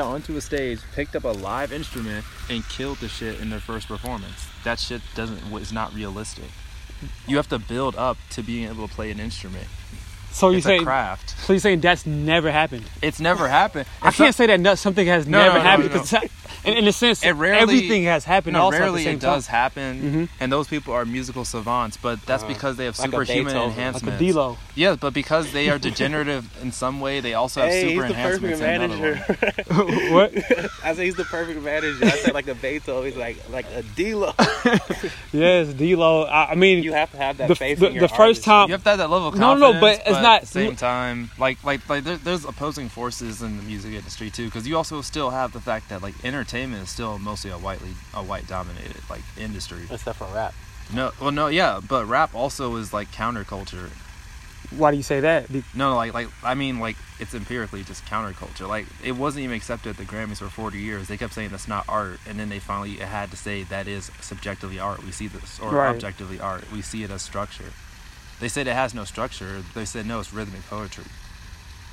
onto a stage, picked up a live instrument, and killed the shit in their first performance. That shit doesn't is not realistic. You have to build up to being able to play an instrument. So you it's saying craft. so you saying that's never happened? It's never happened. I can't not- say that no, something has No, never no, happened because in, in a sense It rarely- everything has happened No, also rarely at the same it does time. happen, Mhm. and those people are musical savants. But that's because they have Like superhuman Beethoven. Like a Like a enhancements. D-Lo. Yeah, but because they are degenerative in some way, they also have Hey, super he's the enhancements in another one. manager. what? I say he's the perfect manager. I said like a Beethoven. He's like like a dealer. Yes, D-Lo. I, I mean, You have to have that the, faith the, in your the first artist. time. You have to have that level of confidence, No, no, but it's not- At the same time, like, like, like, there, there's opposing forces in the music industry too, because you also still have the fact that like entertainment is still mostly a whitely, a white dominated like industry. except for rap. No, well, no, yeah, but rap also is like counterculture. Why do you say that? Be- No, like, like, I mean, like, it's empirically just counterculture. Like, it wasn't even accepted at the Grammys for 40 years. They kept saying that's not art, and then they finally had to say that is subjectively art. We see this, or Right. objectively art. We see it as structure. They said it has no structure. They said no, it's rhythmic poetry.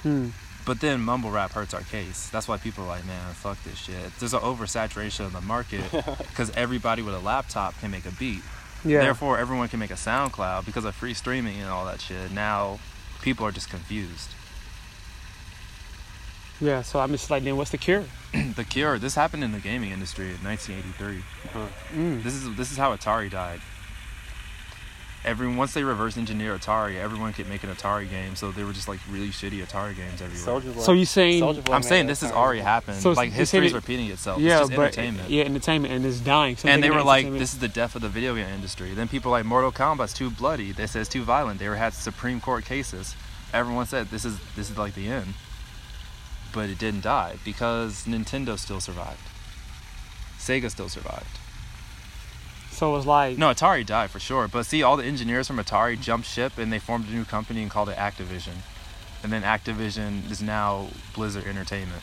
hmm. But then mumble rap hurts our case. That's why people are like, man, fuck this shit. There's an oversaturation of the market because everybody with a laptop can make a beat. Yeah. Therefore, everyone can make a SoundCloud because of free streaming and all that shit. Now, people are just confused. yeah. So I'm just like, then what's the cure? the Cure. This happened in the gaming industry in 1983. Mm. This is this is how Atari died. Everyone once they reverse engineer Atari, everyone could make an Atari game. So they were just like really shitty Atari games everywhere. Boy. So you saying? Boy I'm saying this has already happened. So like you're saying history's it- repeating itself. yeah, it's just but entertainment. yeah, entertainment, and it's dying. So and they they were like, "This is the death of the video game industry." Then people like Mortal Kombat's too bloody. They said it's too violent. They were had Supreme Court cases. Everyone said this is this is like the end, but it didn't die because Nintendo still survived. Sega still survived. So it's like, No, Atari died for sure. But see, all the engineers from Atari jumped ship and they formed a new company and called it Activision. And then Activision is now Blizzard Entertainment.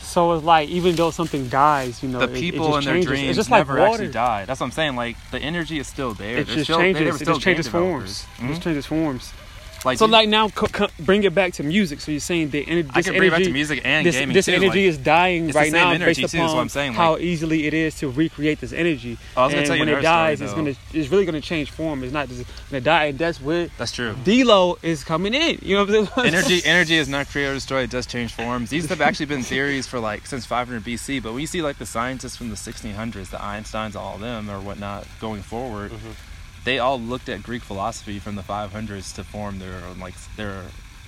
so it's like, even though something dies, you know, the it- it people just and their dreams It's just like never water. actually died. That's what I'm saying. Like the energy is still there. It They're just still, changes. It still just changes game forms. developers. It just hmm? changes forms. Like So you- like now, co- co- bring it back to music. So you're saying the energy, I can bring it back energy, to music and this, gaming this too. energy like, is dying right now based too, is what upon I'm saying, how easily it is to recreate this energy. I was gonna and tell you when it dies, story, it's gonna it's really gonna change form. It's not just gonna die, and that's where that's true. D-Lo is coming in. You know what I'm saying? energy energy is not create or destroy it does change forms these have actually been theories for like since 500 bc but we see like the scientists from the 1600s the einsteins all of them or whatnot going forward Mm-hmm. They all looked at greek philosophy from the 500s to form their like their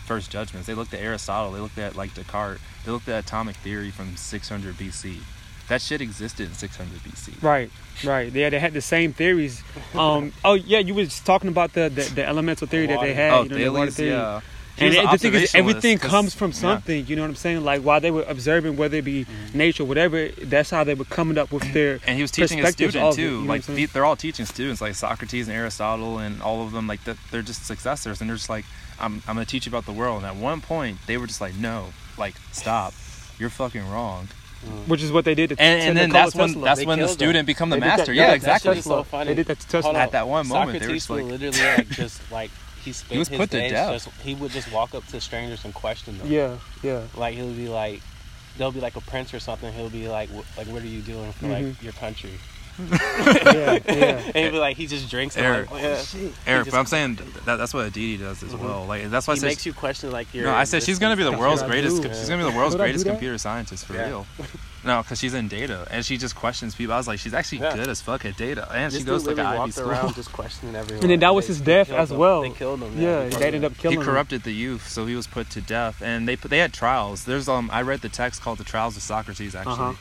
first judgments they looked at aristotle they looked at like descartes they looked at atomic theory from 600 bc that shit existed in 600 bc Right, right. Yeah, they had the same theories. Um, oh yeah, you was talking about the the, the elemental theory that they had. oh you know, the water Thales, theory. yeah And was an the thing is, observationalist, everything 'cause- comes from yeah. something. You know what I'm saying? Like while they were observing, whether it be Mm-hmm. nature, whatever, that's how they were coming up with their. and he was teaching a student of it, too. you know like the- they're all teaching students, like Socrates and Aristotle and all of them. Like that, they're just successors, and they're just like, I'm, I'm gonna teach you about the world. And at one point, they were just like, no, like stop, you're fucking wrong. Which is what they did to, And, to and then that's when Tesla. that's They when the student him. become the They did that- master. yeah, Yeah, that exactly. shit is so funny. They did that to Tesla. At that one moment, they were just like- literally like just like he spent was his put to days death. just he would just walk up to strangers and question them. Yeah, yeah. Like he'll be like, there'll be like a prince or something. He'll be like, "Wh- like what are you doing for like Mhm. your country? Yeah, yeah. And he'll be like, he just drinks. Eric. like, yeah. Eric, just- but I'm saying that that's what Aditi does as well. Like that's why I he said. makes you question like your. no, I said she's gonna be the world's greatest. do? She's gonna be the world's Should I do greatest computer scientist for Yeah. real. No, because she's in data and she just questions people. I was like, she's actually Yeah. good as fuck at data, and This she goes to like an Ivy school. around just questioning everyone. And then that was his death as well. They killed him. Yeah, because they ended up killing he him. corrupted the youth, so he was put to death. And they they had trials. There's um I read the text called the Trials of Socrates actually.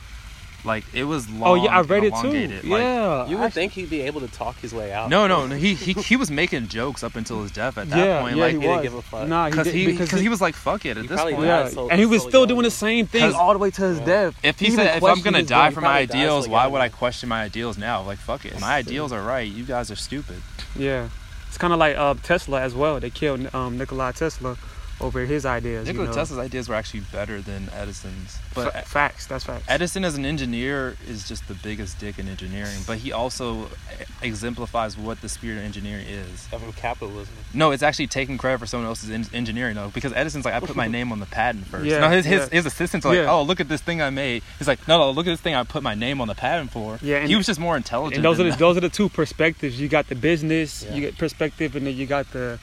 Like it was long. Oh yeah, I read it too. Like, Yeah, You would actually- think he'd be able to talk his way out. No, no, no, he, he he was making jokes up until his death. At that yeah, point, yeah, like he didn't was. give a fuck. Nah, he because did, he because because he was like fuck it at this point. Yeah, so- and he was so still young. doing the same thing all the way to his Yeah. death. If he, even said if I'm gonna die for my ideals, why would I question my ideals now? Like fuck it, my ideals are right. You guys are stupid. Yeah, it's kind of like uh, Tesla as well. They killed um, Nikola Tesla over his ideas. Nikola you know? Tesla's ideas were actually better than Edison's. But Fa- facts. That's facts. Edison as an engineer is just the biggest dick in engineering, but he also exemplifies what the spirit of engineering is. Of capitalism. No, it's actually taking credit for someone else's en- engineering though, because Edison's like, I put my name on the patent first. Yeah, no, his, his, yeah. his assistants are like, Yeah. oh, look at this thing I made. He's like, no, no, look at this thing I put my name on the patent for. Yeah, and- he was just more intelligent. and those are the that. those are the two perspectives. You got the business, Yeah. you get perspective, and then you got the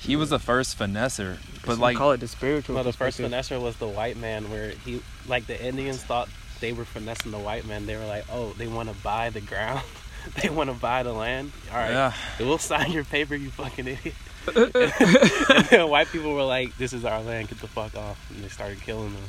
he was the first finesser, but some like, call it the spiritual. Well, the first finesser was the white man, where he, like the Indians thought they were finessing the white man. They were like, oh, they want to buy the ground, they want to buy the land. All right, yeah, we'll sign your paper, you fucking idiot. and then white people were like, this is our land, get the fuck off, and they started killing them.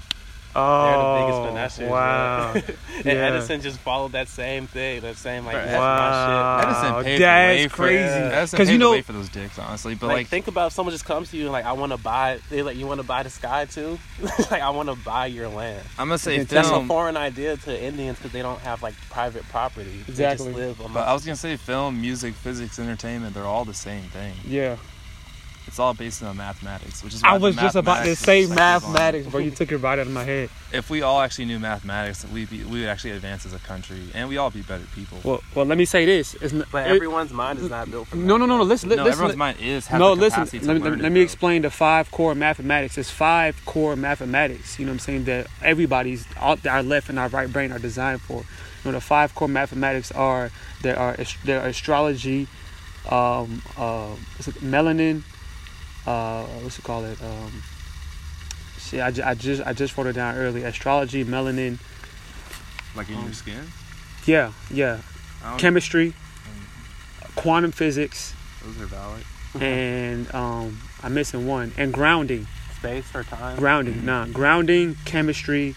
Oh, They're the biggest oh, finessers. wow. man. and Yeah. Edison just followed that same thing, that same like, Right. that's Wow. my shit. Edison paved that's the way for crazy. Edison 'Cause paved you the know- way for those dicks, honestly. But like, like, think about if someone just comes to you and like, I want to buy. They like, you want to buy the sky too? like, I want to buy your land. I'm gonna say That's That's a foreign idea to Indians because they don't have like private property. Exactly. They just live But I was gonna say film, music, physics, entertainment—they're all the same thing. Yeah, It's all based on mathematics, which is. I why the was just about to say mathematics, bro. You took it right out of my head. If we all actually knew mathematics, we'd be, we would actually advance as a country, and we all be better people. Well, well, let me say this. It's n- But it- everyone's mind is not built for no, no, no, no. Listen, no, listen. everyone's mind is has no, the listen. capacity Let, me- learn let it, me explain the five core mathematics. It's five core mathematics. You know what I'm saying? That everybody's all, our left and our right brain are designed for. You know, the five core mathematics are there are there are astrology, um, uh, melanin, uh, what's it call it? Um, see, I, I just I just wrote it down early. Astrology, melanin, Like in um, your skin. yeah, yeah, chemistry, quantum physics, Those are valid. and um, I'm missing one, and grounding. space or time. Grounding, nah. Grounding, chemistry,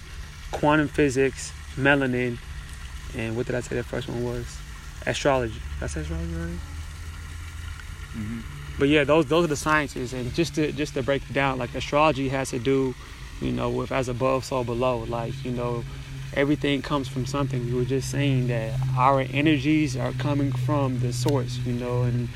quantum physics, melanin, and what did I say the first one was? Astrology. That's astrology right? hmm But yeah, those those are the sciences, and just to just to break it down, like astrology has to do, you know, with as above, so below. Like you know, everything comes from something. We were just saying that our energies are coming from the source, you know, and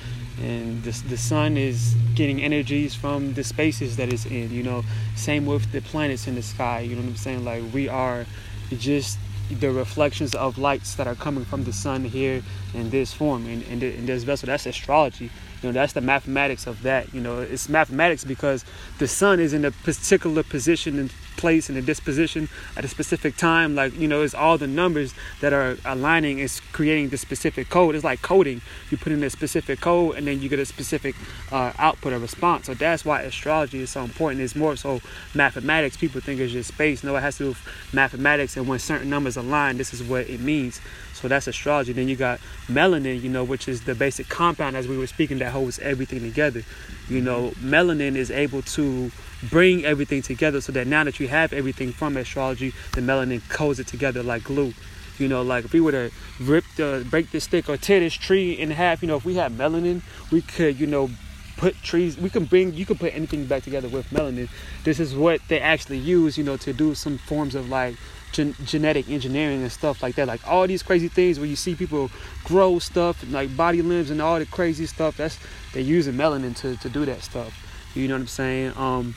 and the the sun is getting energies from the spaces that it's in. You know, same with the planets in the sky. You know what I'm saying? Like we are just the reflections of lights that are coming from the sun here in this form in, in, in this vessel. That's astrology. You know, that's the mathematics of that. You know, it's mathematics because the sun is in a particular position and place and a disposition at a specific time. Like, you know, it's all the numbers that are aligning is creating the specific code. It's like coding. You put in a specific code and then you get a specific uh, output or response. So that's why astrology is so important. It's more so mathematics. People think it's just space. No, it has to do with mathematics. And when certain numbers align, this is what it means. So that's astrology. Then you got melanin, you know, which is the basic compound as we were speaking that holds everything together. You know, melanin is able to bring everything together so that now that you have everything from astrology, the melanin codes it together like glue. You know, like if we were to rip the break this stick or tear this tree in half, you know, if we had melanin, we could, you know, put trees we can bring you can put anything back together with melanin. This is what they actually use, you know, to do some forms of like gen- genetic engineering and stuff like that. Like all these crazy things where you see people grow stuff and like body limbs and all the crazy stuff. That's they're using melanin to, to do that stuff. You know what I'm saying? Um,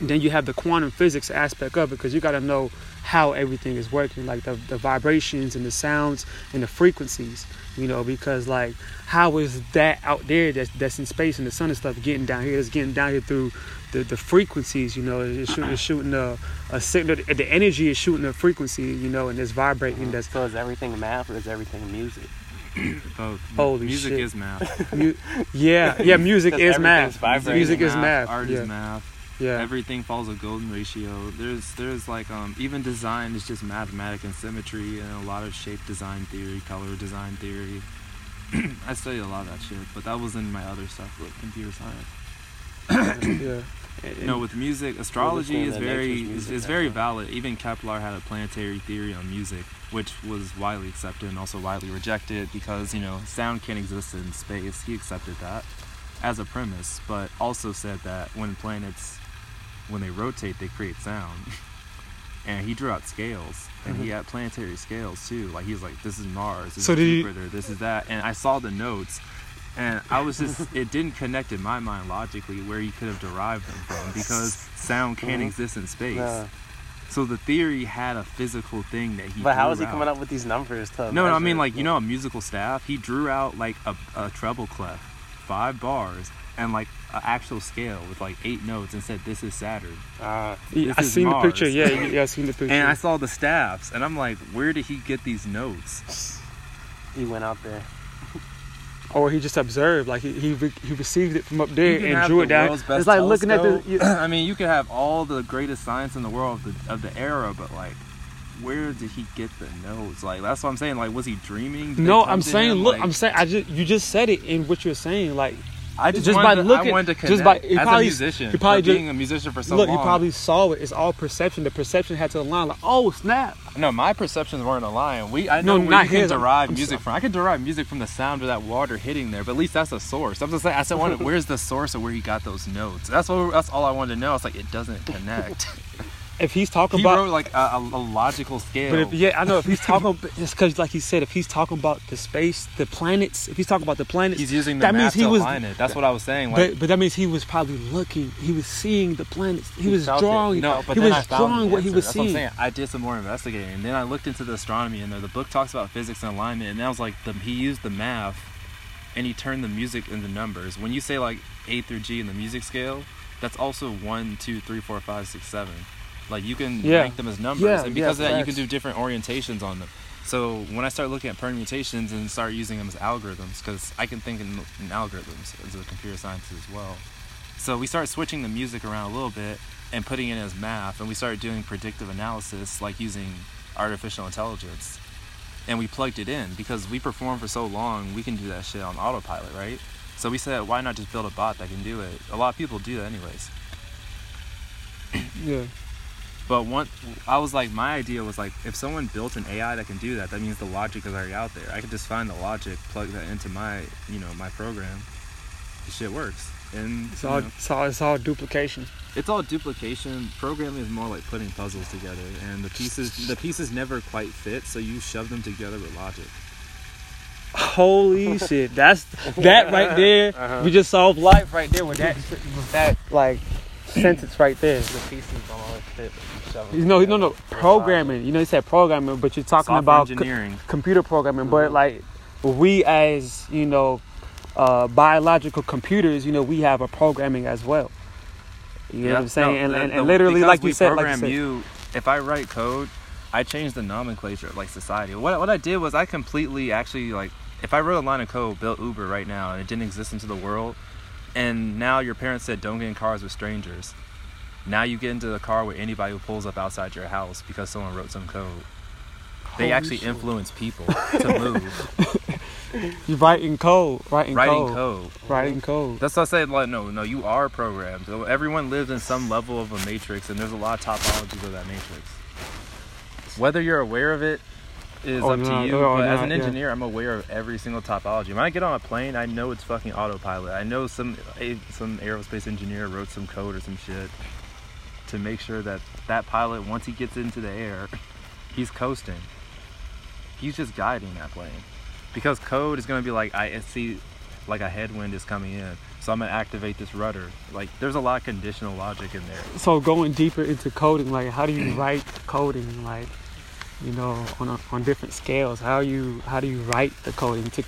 then you have the quantum physics aspect of it because you got to know how everything is working, like the, the vibrations and the sounds and the frequencies. You know, because like how is that out there that's that's in space and the sun and stuff getting down here? It's getting down here through the, the frequencies. You know, it's shooting, it's shooting a, a signal. The energy is shooting a frequency. You know, and it's vibrating. That's So is everything math or is everything music? Both. Holy Music shit. is math. mu- yeah, yeah. Music is math. everything's vibrating. Music is math. Art yeah, is math. Yeah. Everything follows a golden ratio. There's there's like um even design is just mathematics and symmetry and a lot of shape design theory, color design theory. I studied a lot of that shit, but that was in my other stuff with computer science. yeah. And- No, with music, astrology is very nature's is, music, is very valid. Even Kepler had a planetary theory on music, which was widely accepted and also widely rejected because you know sound can't exist in space. He accepted that as a premise, but also said that when planets when they rotate, they create sound. and he drew out scales, and he had planetary scales too. Like he was like, "This is Mars, this So is you- this is that." And I saw the notes, And I was just, it didn't connect in my mind logically where you could have derived them from because sound can't Mhm. exist in space. No. So the theory had a physical thing that he. But how is he out. coming up with these numbers to? No, no, I mean like you know a musical staff. He drew out like a, a treble clef, five bars, and like an actual scale with like eight notes, and said this is Saturn. Ah. Yeah, This I is seen the picture. Yeah, yeah, I seen the picture. And I saw the staffs, and I'm like, where did he get these notes? he went out there. or he just observed, like he he, re- he received it from up there and drew the it down. It's like looking at the. you- I mean, you could have all the greatest science in the world of the, of the era, but like, where did he get the notes? Like, that's what I'm saying. Like, was he dreaming? Did no, I'm saying, him? look, Like, I'm saying, I just you just said it in what you're saying. Like, I just, just wanted by to, looking- I wanted to just by- he as probably- a musician. he probably just- being a musician for so look, long. you probably saw it. It's all perception. The perception had to align. Like, oh snap! No, my perceptions weren't aligned. We I No, know where not you can derive I'm music so- from. I could derive music from the sound of that water hitting there, but at least that's a source. I'm just saying. I said, where's the source of where he got those notes? That's what. That's all I wanted to know. I was like, it doesn't connect. If he's talking he about, wrote like a, a, a logical scale. but if, yeah, I know if he's talking, it's because like he said, if he's talking about the space, the planets, if he's talking about the planets, He's using the that math means he to was- align it. That's what I was saying. Like, but but that means he was probably looking. He was seeing the planets. He, He was felt it. drawing. no, but he was I drawing what he was That's what I'm seeing. saying. I did some more investigating, and then I looked into the astronomy, and there the book talks about physics and alignment, and that was like the, he used the math, and he turned the music into numbers. When you say like A through G in the music scale, that's also one, two, three, four, five, six, seven. Like you can Yeah. rank them as numbers, Yeah, and because yeah, of that, you can do different orientations on them. So when I start looking at permutations and start using them as algorithms, because I can think in, in algorithms as a computer scientist as well. So we started switching the music around a little bit and putting it as math, and we started doing predictive analysis, like using artificial intelligence. And we plugged it in because we performed for so long, we can do that shit on autopilot, right? So we said, why not just build a bot that can do it? A lot of people do that anyways. Yeah. But one, I was like, my idea was like, if someone built an AI that can do that, that means the logic is already out there. I could just find the logic, plug that into my, you know, my program. The shit works, and It's all, know, it's all, it's all duplication. it's all duplication. Programming is more like putting puzzles together, and the pieces, the pieces never quite fit, so you shove them together with logic. Holy shit! That's that right there. Uh-huh. We just solved life right there with that, with that like sentence right there. The pieces don't always fit. you shove know, no, together. no, programming. You know, you said programming, but you're talking Software about co- computer programming. But like we, as you know, uh, biological computers, you know, we have a programming as well. You know what I'm saying? and, the- and, the- and literally, like you we said, like you said, you. If I write code, I change the nomenclature of like society. What what I did was I completely actually like if I wrote a line of code, built Uber right now, and it didn't exist into the world, and now your parents said don't get in cars with strangers. Now you get into the car with anybody who pulls up outside your house because someone wrote some code. They Holy actually shit. influence people to move. you writing code, writing, writing code, code. writing code. That's what I said. Like, no, no, you are programmed. So everyone lives in some level of a matrix, and there's a lot of topologies of that matrix. Whether you're aware of it is Or up not, to you. or but as not, an yeah. engineer, I'm aware of every single topology. When I get on a plane, I know it's fucking autopilot. I know some some aerospace engineer wrote some code or some shit to make sure that that pilot, once he gets into the air, he's coasting. He's just guiding that plane because code is going to be like I see like a headwind is coming in so i'm going to activate this rudder like there's a lot of conditional logic in there So going deeper into coding, like how do you write coding, like you know, on a, on different scales? How you how do you write the coding to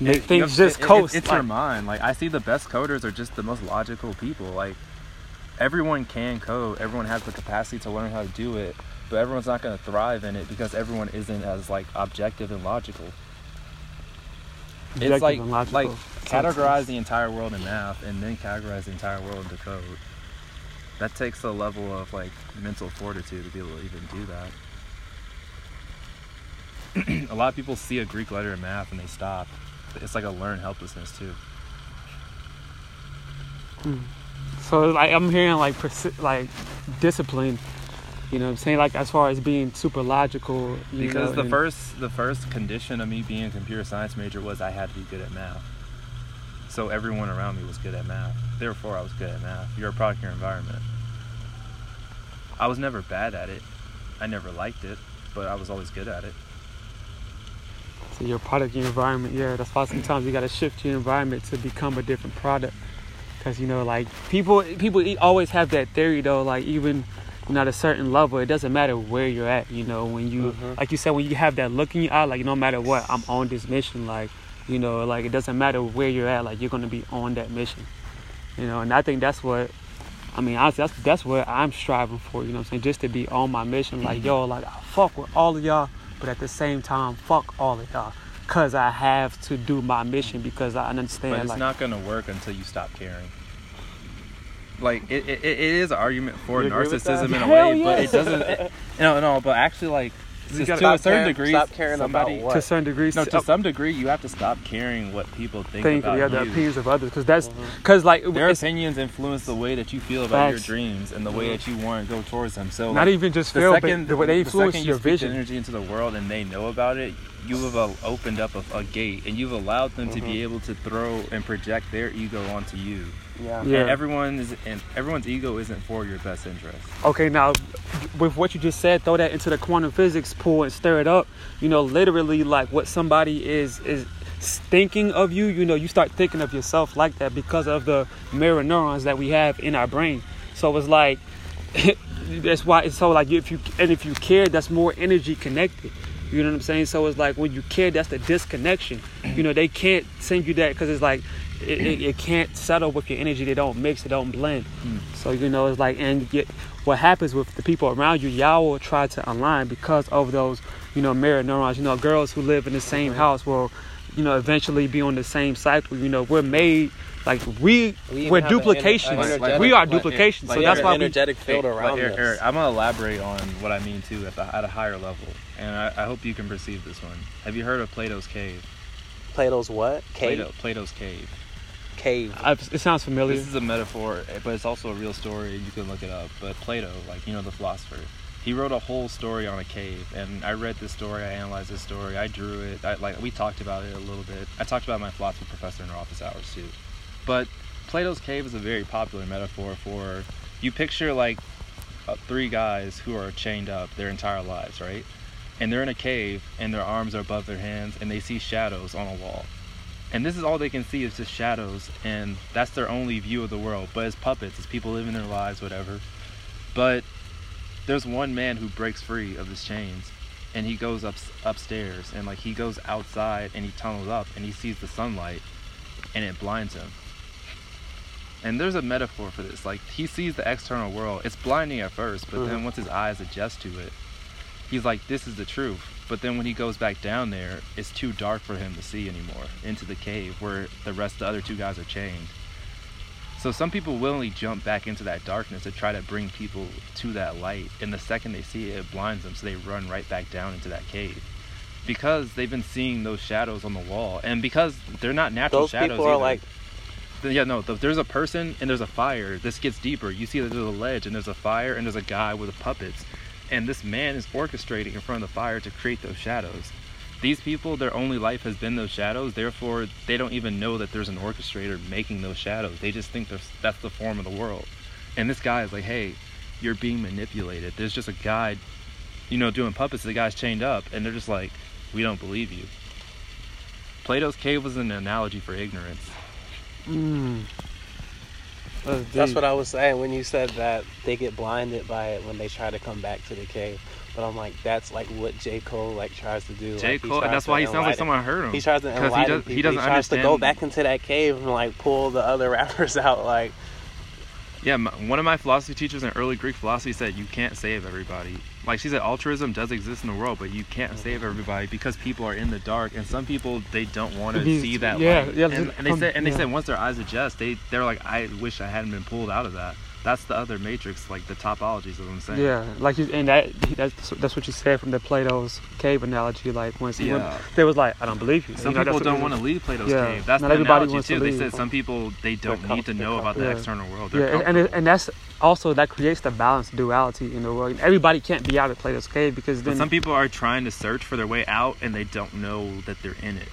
make It- you things just it- it- coast? it's like- your mind like i see the best coders are just the most logical people like everyone can code everyone has the capacity to learn how to do it but everyone's not going to thrive in it because everyone isn't as like objective and logical objective it's like like categorize the entire world in math and then categorize the entire world into code. That takes a level of like mental fortitude to be able to even do that. a lot of people see a Greek letter in math and they stop. It's like a learned helplessness too. Hmm. So like I'm hearing like persi- like discipline. You know what I'm saying? Like as far as being super logical. You Because know, the first the first condition of me being a computer science major was I had to be good at math. So everyone around me was good at math. Therefore I was good at math. You're a product of your environment. I was never bad at it. I never liked it, but I was always good at it. So your product, your environment, yeah. That's why sometimes you gotta shift your environment to become a different product. Cause you know, like people, people always have that theory though. Like even you know, at a certain level, it doesn't matter where you're at. You know, when you, Mhm. like you said, when you have that look in your eye, like no matter what, I'm on this mission. Like you know, like it doesn't matter where you're at. Like you're gonna be on that mission. You know, and I think that's what. I mean, honestly, that's that's what I'm striving for. You know, what I'm saying just to be on my mission. Like yo, like I fuck with all of y'all, but at the same time, fuck all of y'all, cause I have to do my mission because I understand. But it's like, not gonna work until you stop caring. Like it, it, it is an argument for You agree with that? narcissism in a Hell way, but it doesn't. It, no, no, but actually, like to, a certain caring- degree, stop caring somebody, about what? to certain degrees. No, uh, to some degree, you have to stop caring what people think, about you. think about yeah, the you. opinions of others, because that's because like Their opinions influence the way that you feel about Facts. your dreams and the way that you want to go towards them. So, not like, even just the feel, second, but the way they the influence second your speak vision. energy into the world and they know about it, you have uh, opened up a, a gate and you've allowed them to Mm-hmm. be able to throw and project their ego onto you. Yeah. Yeah. And everyone is, and everyone's ego isn't for your best interest. Okay, now with what you just said, throw that into the quantum physics pool and stir it up. You know, literally, like what somebody is is thinking of you. You know, you start thinking of yourself like that because of the mirror neurons that we have in our brain. So it's like that's why it's so like if you and if you care, that's more energy connected. You know what I'm saying? So it's like when you care, that's the disconnection. You know, they can't send you that because it's like it, it, it can't settle with your energy. They don't mix. They don't blend. Mm. So you know, it's like and yet what happens with the people around you, y'all will try to align because of those, you know, mirror neurons. You know, girls who live in the same house will, you know, eventually be on the same cycle. You know, we're made like we, we we're have ener- duplications. an energetic- we are duplications. like, so that's why we. energetic field But around Eric, us. Eric, I'm gonna elaborate on what I mean too at, the, at a higher level, and I, I hope you can perceive this one. Have you heard of Plato's cave? Plato's what? Cave. Plato, Plato's cave. Cave. I've, it sounds familiar. This is a metaphor, but it's also a real story. You can look it up. But Plato, like you know, the philosopher, he wrote a whole story on a cave. And I read this story, I analyzed this story, I drew it. I, like we talked about it a little bit. I talked about my philosophy professor in our office hours too. But Plato's cave is a very popular metaphor for you picture like uh, three guys who are chained up their entire lives, right? And they're in a cave, and their arms are above their hands, and they see shadows on a wall. And this is all they can see is just shadows and that's their only view of the world. But as puppets as people living their lives whatever. But there's one man who breaks free of his chains and he goes up upstairs and like he goes outside and he tunnels up and he sees the sunlight and it blinds him and there's a metaphor for this. Like he sees the external world. It's blinding at first but then Mhm. once his eyes adjust to it he's like this is the truth. But then when he goes back down there it's too dark for him to see anymore into the cave where the rest of the other two guys are chained. So some people willingly jump back into that darkness to try to bring people to that light and the second they see it it blinds them so they run right back down into that cave. Because they've been seeing those shadows on the wall and because they're not natural Those shadows people are either. like Yeah, no. th- There's a person and there's a fire. This gets deeper. You see that there's a ledge and there's a fire and there's a guy with puppets, and this man is orchestrating in front of the fire to create those shadows. These people, their only life has been those shadows. Therefore, they don't even know that there's an orchestrator making those shadows. They just think that's the form of the world. And this guy is like, "Hey, you're being manipulated. There's just a guy, you know, doing puppets. The guy's chained up, and they're just like, we don't believe you." Plato's cave was an analogy for ignorance. Mm. That's, That's what I was saying when you said that they get blinded by it when they try to come back to the cave. But I'm like, that's like what J. Cole like tries to do. J. Like, Cole, and that's why he sounds like enlighten- someone heard him. He tries to 'Cause he enlighten does- he doesn't he tries to go back into that cave and like pull the other rappers out. Like, Yeah, m one of my philosophy teachers in early Greek philosophy said you can't save everybody. Like she said, altruism does exist in the world, but you can't save everybody because people are in the dark, and some people they don't want to see that yeah, light. yeah, and, and they um, said, and they yeah. said once their eyes adjust, they they're like, I wish I hadn't been pulled out of that. That's the other matrix, like the topologies of what I'm saying. Yeah, like you, and that that's that's what you said from the Plato's cave analogy. Like once he went, they was like, I don't believe you. Some You know, people don't want to leave Plato's Yeah, cave. That's not the everybody analogy wants to too. They said some people they don't need to know about the Yeah. external world. Yeah, They're and, and, and that's also that creates the balance duality in the world. Everybody can't be out of Plato's cave because but then some people are trying to search for their way out, and they don't know that they're in it.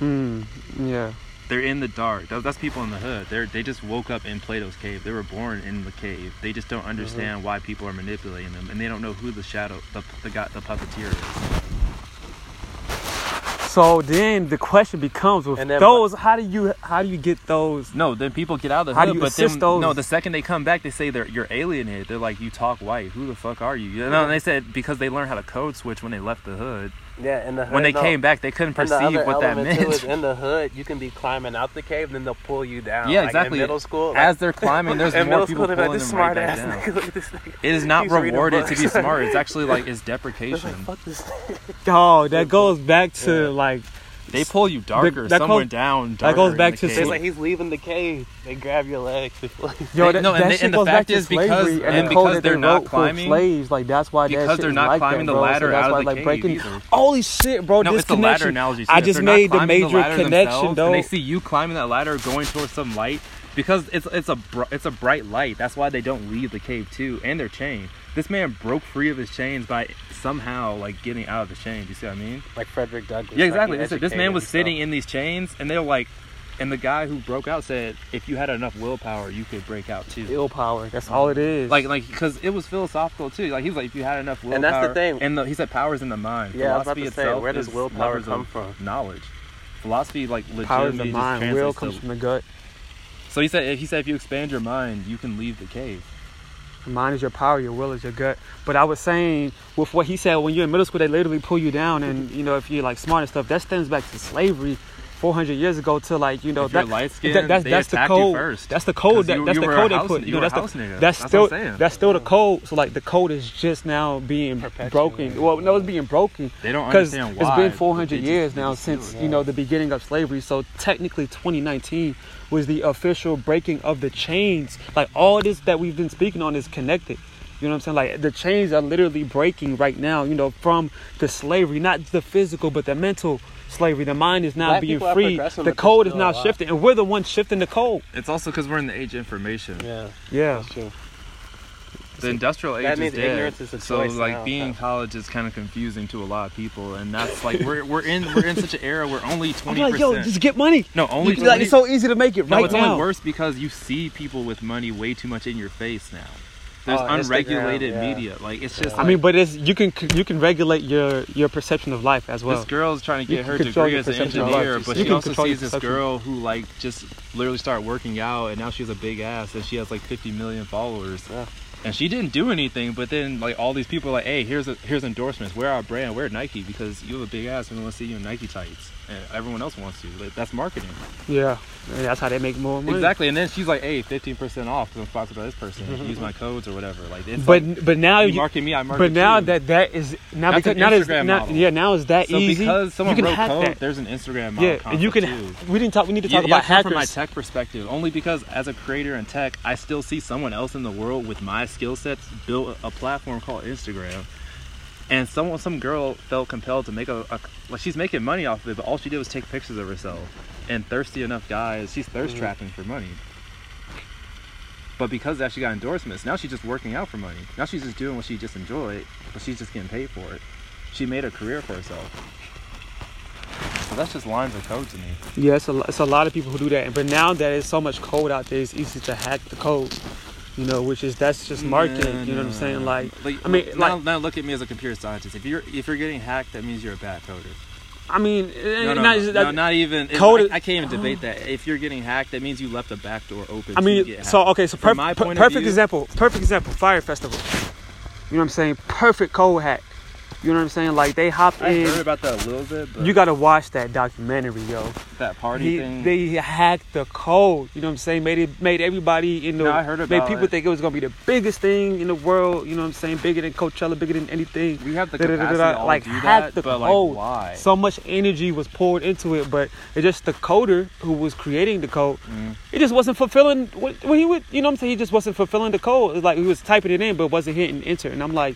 Mm, yeah, they're in the dark. That's people in the hood. They they just woke up in Plato's cave. They were born in the cave. They just don't understand why people are manipulating them, and they don't know who the shadow, the the guy, the puppeteer is. So then the question becomes with And then- those, how do you how do you get those? No, then people get out of the How do hood, you but then assist those? no, the second they come back, they say they're you're alienated. They're like, you talk white. Who the fuck are you? You know, and they said because they learned how to code switch when they left the hood. Yeah, in the hood. When they no. came back, they couldn't And the perceive other what that element too meant. is in the hood, you can be climbing out the cave, and then they'll pull you down. Yeah, Like, exactly. In middle school, like, As they're climbing, there's more people school, they're like, pulling this them right smart back down. nigga, look at this nigga. It is not He's rewarded to be smart. It's actually like it's It's deprecation. like, fuck this. Oh, that goes back to Yeah. like They pull you darker, that somewhere goes- down. that goes in back the to cave. It's like he's leaving the cave. They grab your legs. They pull you. yo, They- that, no, and that they- shit and the goes back fact to is because- slavery and and the because code that they're not wrote for climbing- slaves. Like that's why that because shit they're is not like climbing that, the bro. So ladder that's out why, of the like cave breaking. either. Holy shit, bro! No, this it's the ladder connection. analogy. too. I If just they're not made the climbing major ladder connection, themselves, though. And they see you climbing that ladder, going towards some light, because it's it's a br- it's a bright light. That's why they don't leave the cave too, and they're chained. This man broke free of his chains by somehow like getting out of the chains. You see what I mean? Like Frederick Douglass. Yeah, exactly. said this man was himself. sitting in these chains, and they're like, and the guy who broke out said, if you had enough willpower, you could break out too. Willpower. That's all it is. Like, like, because it was philosophical too. Like he was like, if you had enough willpower, And that's the thing. And the, he said, power's in the mind. Yeah, I was about Philosophy to say, where does willpower come from? Knowledge. Philosophy, like, power is the legitimately mind. Will comes from the gut. So he said, he said, if you expand your mind, you can leave the cave. Your mind is your power, your will is your gut. But I was saying with what he said, when you're in middle school, they literally pull you down, and you know if you're like smart and stuff, that stems back to slavery, 400 years ago to like you know if that, light skinned, that- that's they that's the code. you first. That's the code That, you- that's you the code they put. you You know, that's the nigga. that's That's still what I'm saying. that's still the code. So like the code is just now being Perpetuated. broken. Well, no, it's being broken They don't because understand it's why. been but 400 years now since you know the beginning of slavery. So technically, 2019 was the official breaking of the chains. Like all this that we've been speaking on is connected. You know what I'm saying? Like the chains are literally breaking right now. You know, from the slavery, not the physical, but the mental slavery. The mind is now Black being people are free. progressing, The code is now shifting, and we're the ones shifting the code. It's also because we're in the age of information. Yeah, Yeah. that's true. The industrial age That is means dead. ignorance is a so choice like now. being in college is kind of confusing to a lot of people, and that's like we're we're in we're in such an era where only I'm twenty like, yo, just get money. No, only You- like, it's so easy to make it No, right it's now. only worse because you see people with money way too much in your face now. There's Oh, Instagram, unregulated yeah. media. Like it's just. I mean, but it's you can you can regulate your your perception of life as well. this girl's trying to get can her degree as an engineer, but You she also sees this girl who like just literally started working out, and now she has a big ass, and she has like 50 million followers. Yeah. And she didn't do anything, but then like all these people are like, hey, here's a, here's endorsements. Wear our brand. Wear Nike because you have a big ass, and we want to see you in Nike tights, everyone else wants to. Like, that's marketing. Yeah, And that's how they make more money. Exactly. And then she's like, hey, 15% off because I'm sponsored by this person. Mm-hmm. Use my codes or whatever. Like, But like, but now you market me, I market but now you. that that is now That's because now Instagram now, yeah now is that so easy. because someone you can wrote code, that. there's an Instagram model Yeah, and you can. too. We didn't talk. We need to talk yeah, about come from my tech perspective, only because as a creator in tech, I still see someone else in the world with my skill sets build a platform called Instagram, and someone, some girl felt compelled to make a, a like she's making money off of it, but all she did was take pictures of herself. And thirsty enough guys, she's thirst Mm-hmm. trapping for money. But because of that, she got endorsements. Now she's just working out for money. Now she's just doing what she just enjoyed, but she's just getting paid for it. She made a career for herself. So that's just lines of code to me. Yeah, it's a, it's a lot of people who do that. But now that it's so much code out there, it's easy to hack the code. You know, which is that's just marketing. you know what I'm saying? Like, like I mean, now, like, now look at me as a computer scientist. If you're if you're getting hacked, that means you're a bad coder. I mean, No, no, not, no, that- no, not even. code- I, I can't even debate that. If you're getting hacked, that means you left a back door open. I mean, so okay, so perf- my per- perfect view- example. Perfect example. Fyre Festival. You know what I'm saying? Perfect code hack. You know what I'm saying? Like they hop I heard in. about that a little bit, but You gotta watch that documentary, yo. that party He, thing. they hacked the code. You know what I'm saying? Made it made everybody in the No, I heard made people it. think it was gonna be the biggest thing in the world. You know what I'm saying? Bigger than Coachella, bigger than anything. we have the Da-da-da-da-da, to like do that, the but code. like why? So much energy was poured into it, but it just the coder who was creating the code. Mm. He just wasn't fulfilling what, what he would. You know what I'm saying? He just wasn't fulfilling the code. It's like he was typing it in, but wasn't hitting enter. And I'm like,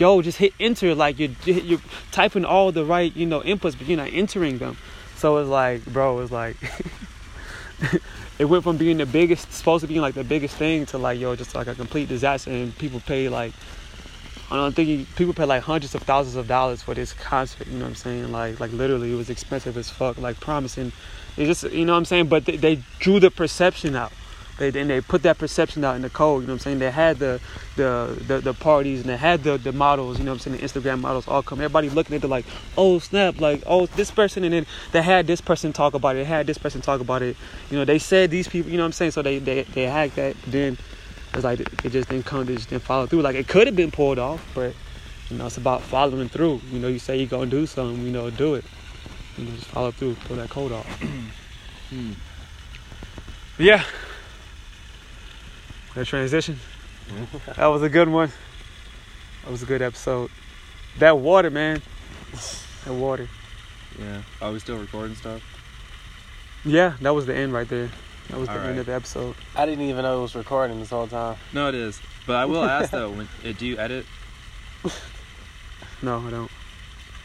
yo, just hit enter. Like you're you're typing all the right you know inputs, but you're not entering them. So it's like, bro, it's like. it went from being the biggest, supposed to being like the biggest thing, to like, yo, just like a complete disaster, and people pay like, I don't think people pay like hundreds of thousands of dollars for this concert. You know what I'm saying? Like, like literally, it was expensive as fuck. Like promising, it's just, you know what I'm saying? But they, they drew the perception out. They and they put that perception out in the code. You know what I'm saying? They had the the the, the parties and they had the, the models. You know what I'm saying? The Instagram models all come. Everybody looking at it like, oh snap, like oh this person, and then they had this person talk about it. They had this person talk about it. You know, they said these people. You know what I'm saying? So they they they hacked that. Then it's like it just didn't come. It just didn't follow through. Like it could have been pulled off, but you know it's about following through. You know, you say you're gonna do something. You know, do it. You know, just follow through. Pull that code off. Hmm. Yeah. That transition. that was a good one. That was a good episode. That water, man. That water. Yeah. Are we still recording stuff? Yeah, that was the end right there. That was the All end of the episode. I didn't even know it was recording this whole time. No, it is. But I will ask though, when, uh, do you edit? No, I don't.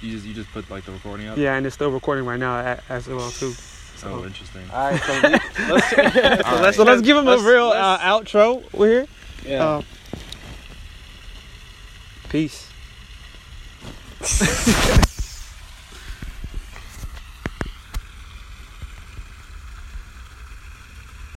You just you just put like the recording up? Yeah, and it's still recording right now as well too. Oh, interesting. All right, so we, let's, so All let's So let's give him a let's- real uh, outro. We're here. yeah. Uh, peace.